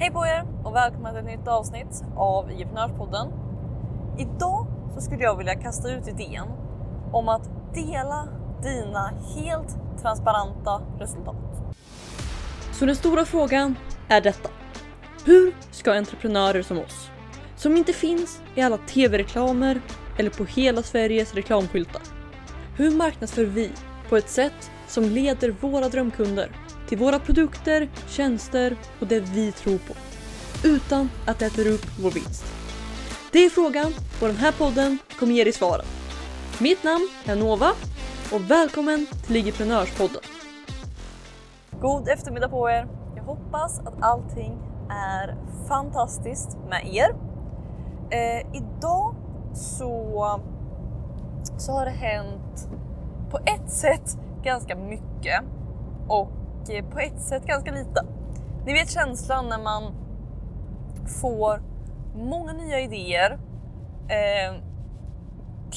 Hej på er och välkomna till ett nytt avsnitt av Entreprenörspodden. Idag så skulle jag vilja kasta ut idén om att dela dina helt transparenta resultat. Så den stora frågan är detta. Hur ska entreprenörer som oss, som inte finns i alla tv-reklamer eller på hela Sveriges reklamskyltar. Hur marknadsför vi på ett sätt som leder våra drömkunder till våra produkter, tjänster och det vi tror på. Utan att det äter upp vår vinst. Det är frågan och den här podden kommer ge dig svaren. Mitt namn är Nova och välkommen till Ligiprenörspodden. God eftermiddag på er! Jag hoppas att allting är fantastiskt med er. Eh, idag så, så har det hänt på ett sätt ganska mycket och och på ett sätt ganska lite. Ni vet känslan när man får många nya idéer, eh,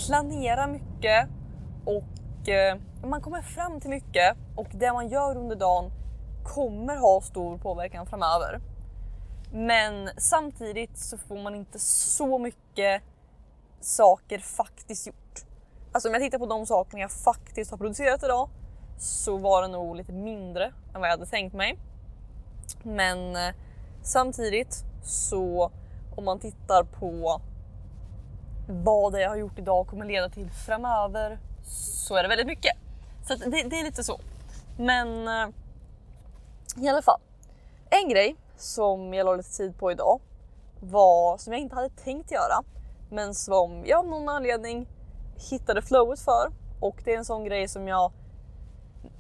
planerar mycket och eh, man kommer fram till mycket och det man gör under dagen kommer ha stor påverkan framöver. Men samtidigt så får man inte så mycket saker faktiskt gjort. Alltså om jag tittar på de sakerna jag faktiskt har producerat idag så var det nog lite mindre än vad jag hade tänkt mig. Men eh, samtidigt så om man tittar på vad det jag har gjort idag kommer leda till framöver så är det väldigt mycket. Så det, det, är lite så. Men eh, i alla fall. En grej som jag la lite tid på idag var som jag inte hade tänkt göra men som jag av någon anledning hittade flowet för och det är en sån grej som jag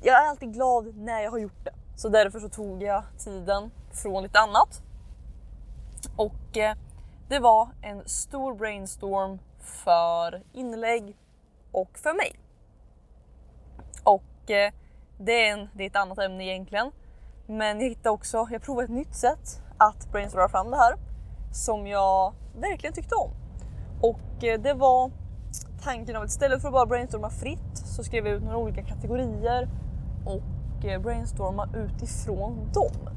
jag är alltid glad när jag har gjort det. Så därför så tog jag tiden från lite annat. Och eh, det var en stor brainstorm för inlägg och för mig. Och eh, det, är en, det är ett annat ämne egentligen. Men jag hittade också, jag provade ett nytt sätt att brainstorma fram det här som jag verkligen tyckte om. Och eh, det var tanken av att istället för att bara brainstorma fritt så skrev jag ut några olika kategorier och eh, brainstorma utifrån dem.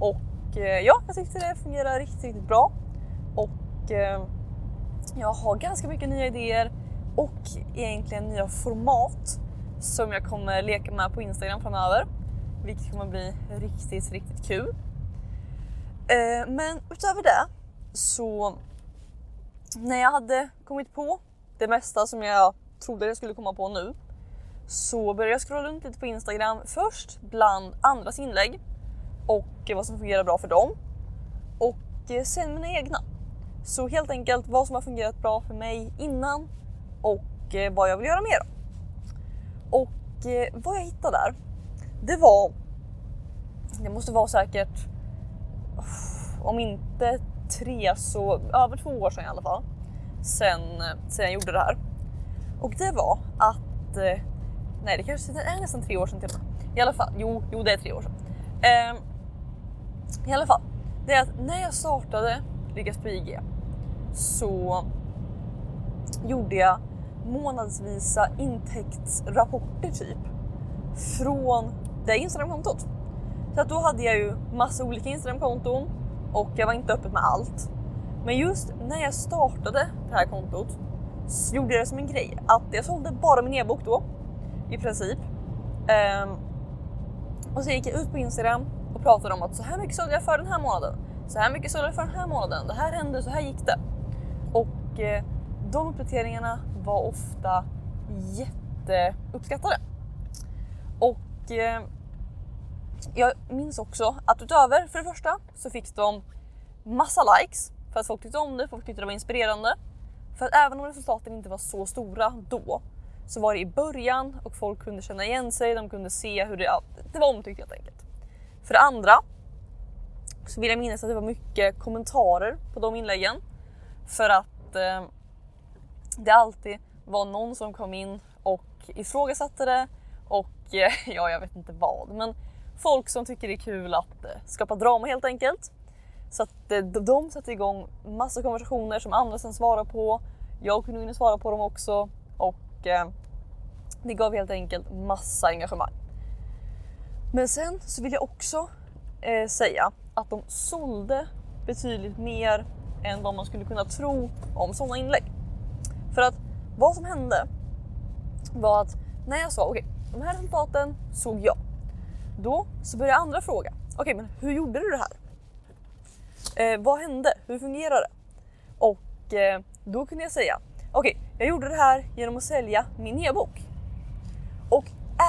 Och eh, ja, jag tyckte det fungerar riktigt, riktigt bra. Och eh, jag har ganska mycket nya idéer och egentligen nya format som jag kommer leka med på Instagram framöver. Vilket kommer bli riktigt, riktigt kul. Men utöver det så när jag hade kommit på det mesta som jag trodde jag skulle komma på nu så började jag scrolla runt lite på Instagram först bland andras inlägg och vad som fungerar bra för dem och eh, sen mina egna. Så helt enkelt vad som har fungerat bra för mig innan och eh, vad jag vill göra mer. Och eh, vad jag hittade där, det var, det måste vara säkert, om inte tre så över två år sedan i alla fall, sen, sen jag gjorde det här. Och det var att Nej, det kanske är nästan tre år sedan till och med. I alla fall, jo, jo det är tre år sedan. Eh, I alla fall, det är att när jag startade Lyckas på IG så gjorde jag månadsvisa intäktsrapporter typ från det Instagramkontot. Så att då hade jag ju massa olika Instagramkonton och jag var inte öppen med allt. Men just när jag startade det här kontot så gjorde jag det som en grej att jag sålde bara min e-bok då i princip. Um, och så gick jag ut på Instagram och pratade om att så här mycket sålde jag för den här månaden. Så här mycket sålde jag för den här månaden. Det här hände, så här gick det. Och eh, de uppdateringarna var ofta jätteuppskattade. Och eh, jag minns också att utöver för det första så fick de massa likes för att folk tyckte om det, folk tyckte det var inspirerande. För att även om resultaten inte var så stora då så var det i början och folk kunde känna igen sig, de kunde se hur det, det var omtyckt helt enkelt. För det andra så vill jag minnas att det var mycket kommentarer på de inläggen för att eh, det alltid var någon som kom in och ifrågasatte det och eh, ja, jag vet inte vad, men folk som tycker det är kul att eh, skapa drama helt enkelt. Så att eh, de satte igång massa konversationer som andra sen svarade på. Jag kunde in och svara på dem också och eh, det gav helt enkelt massa engagemang. Men sen så vill jag också eh, säga att de sålde betydligt mer än vad man skulle kunna tro om sådana inlägg. För att vad som hände var att när jag sa okej, okay, de här resultaten såg jag. Då så började andra fråga. Okej, okay, men hur gjorde du det här? Eh, vad hände? Hur fungerar det? Och eh, då kunde jag säga okej, okay, jag gjorde det här genom att sälja min e-bok. Och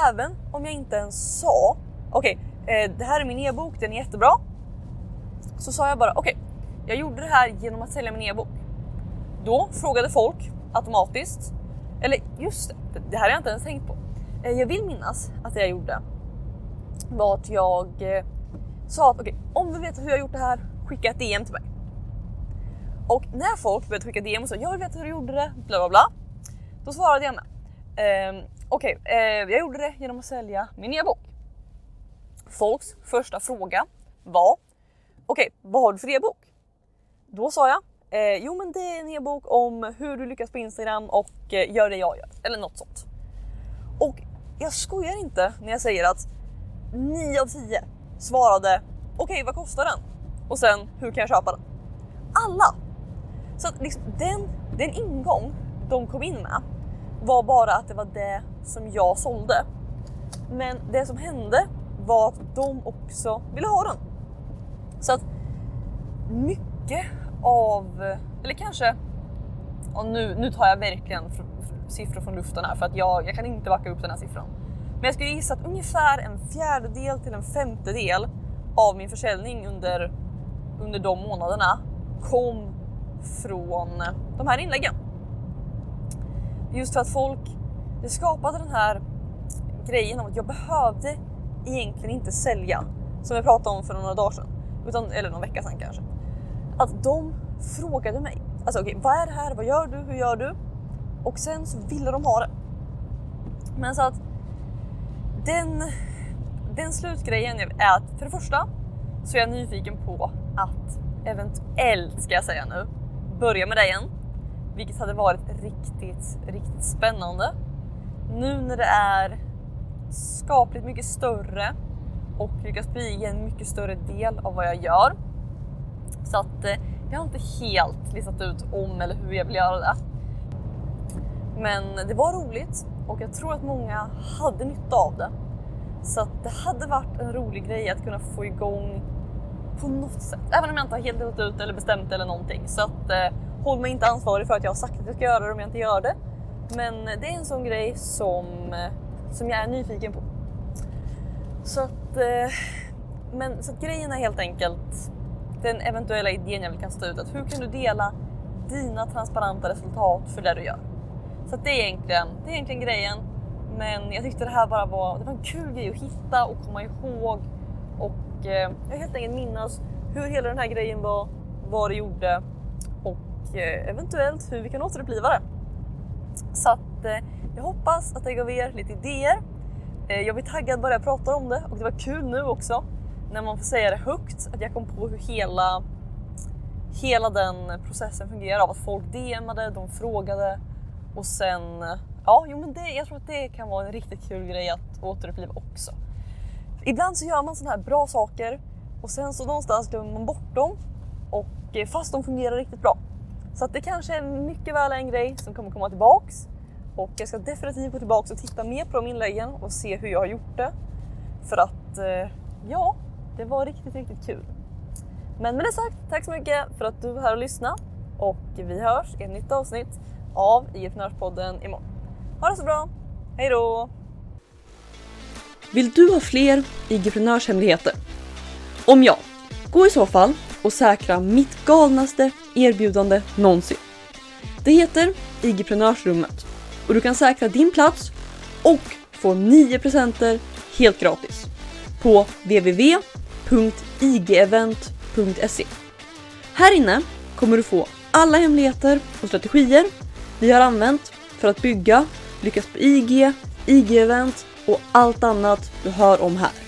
även om jag inte ens sa okej, okay, det här är min e-bok, den är jättebra. Så sa jag bara okej, jag gjorde det här genom att sälja min e-bok. Då frågade folk automatiskt, eller just det, det här har jag inte ens tänkt på. Eh, jag vill minnas att det jag gjorde var att jag eh, sa att okej, okay, om du vet hur jag gjort det här, skicka ett DM till mig. Och när folk började skicka DM och sa jag vill veta hur du gjorde det, bla bla bla. Då svarade jag med. Ehm, okej, okay, eh, jag gjorde det genom att sälja min e-bok. Folks första fråga var okej, okay, vad har du för e-bok? Då sa jag eh, jo men det är en e-bok om hur du lyckas på Instagram och eh, gör det jag gör eller något sånt. Och jag skojar inte när jag säger att 9 av 10 svarade okej okay, vad kostar den? Och sen hur kan jag köpa den? Alla! Så att liksom, den, den ingång de kom in med var bara att det var det som jag sålde. Men det som hände var att de också ville ha den. Så att mycket av, eller kanske, och nu, nu tar jag verkligen siffror från luften här för att jag, jag kan inte backa upp den här siffran. Men jag skulle gissa att ungefär en fjärdedel till en femtedel av min försäljning under, under de månaderna kom från de här inläggen. Just för att folk, det skapade den här grejen om att jag behövde egentligen inte sälja som jag pratade om för några dagar sedan, utan, eller någon vecka sedan kanske. Att de frågade mig, alltså okej, okay, vad är det här? Vad gör du? Hur gör du? Och sen så ville de ha det. Men så att den, den slutgrejen är att för det första så är jag nyfiken på att eventuellt, ska jag säga nu, börja med dig igen. Vilket hade varit riktigt, riktigt spännande. Nu när det är skapligt mycket större och lyckas bli en mycket större del av vad jag gör. Så att eh, jag har inte helt listat ut om eller hur jag vill göra det. Men det var roligt och jag tror att många hade nytta av det. Så att det hade varit en rolig grej att kunna få igång på något sätt. Även om jag inte har helt gått ut eller bestämt eller någonting. Så att eh, håll mig inte ansvarig för att jag har sagt att jag ska göra det om jag inte gör det. Men det är en sån grej som, eh, som jag är nyfiken på. Så att, eh, men, så att grejen är helt enkelt den eventuella idén jag vill kasta ut. Att hur kan du dela dina transparenta resultat för det du gör? Så att det, är egentligen, det är egentligen grejen. Men jag tyckte det här bara var, det var en kul grej att hitta och komma ihåg och eh, jag helt enkelt minnas hur hela den här grejen var, vad det gjorde och eh, eventuellt hur vi kan återuppliva det. Så att eh, jag hoppas att det gav er lite idéer. Eh, jag blir taggad bara jag pratar om det och det var kul nu också när man får säga det högt att jag kom på hur hela, hela den processen fungerar av att folk DMade, de frågade och sen ja, jo, men det, jag tror att det kan vara en riktigt kul grej att återuppliva också. Ibland så gör man sådana här bra saker och sen så någonstans glömmer man bort dem och eh, fast de fungerar riktigt bra. Så att det kanske är mycket väl en grej som kommer komma tillbaks och jag ska definitivt gå tillbaks och titta mer på de inläggen och se hur jag har gjort det. För att eh, ja, det var riktigt, riktigt kul. Men med det sagt, tack så mycket för att du var här och lyssnade och vi hörs i ett nytt avsnitt av IF-podden imorgon. Ha det så bra, hej då! Vill du ha fler IG-prenörshemligheter? Om ja, gå i så fall och säkra mitt galnaste erbjudande någonsin. Det heter IG-prenörsrummet och du kan säkra din plats och få 9 presenter helt gratis på www.igevent.se. Här inne kommer du få alla hemligheter och strategier vi har använt för att bygga, lyckas på IG, IG-event och allt annat du hör om här.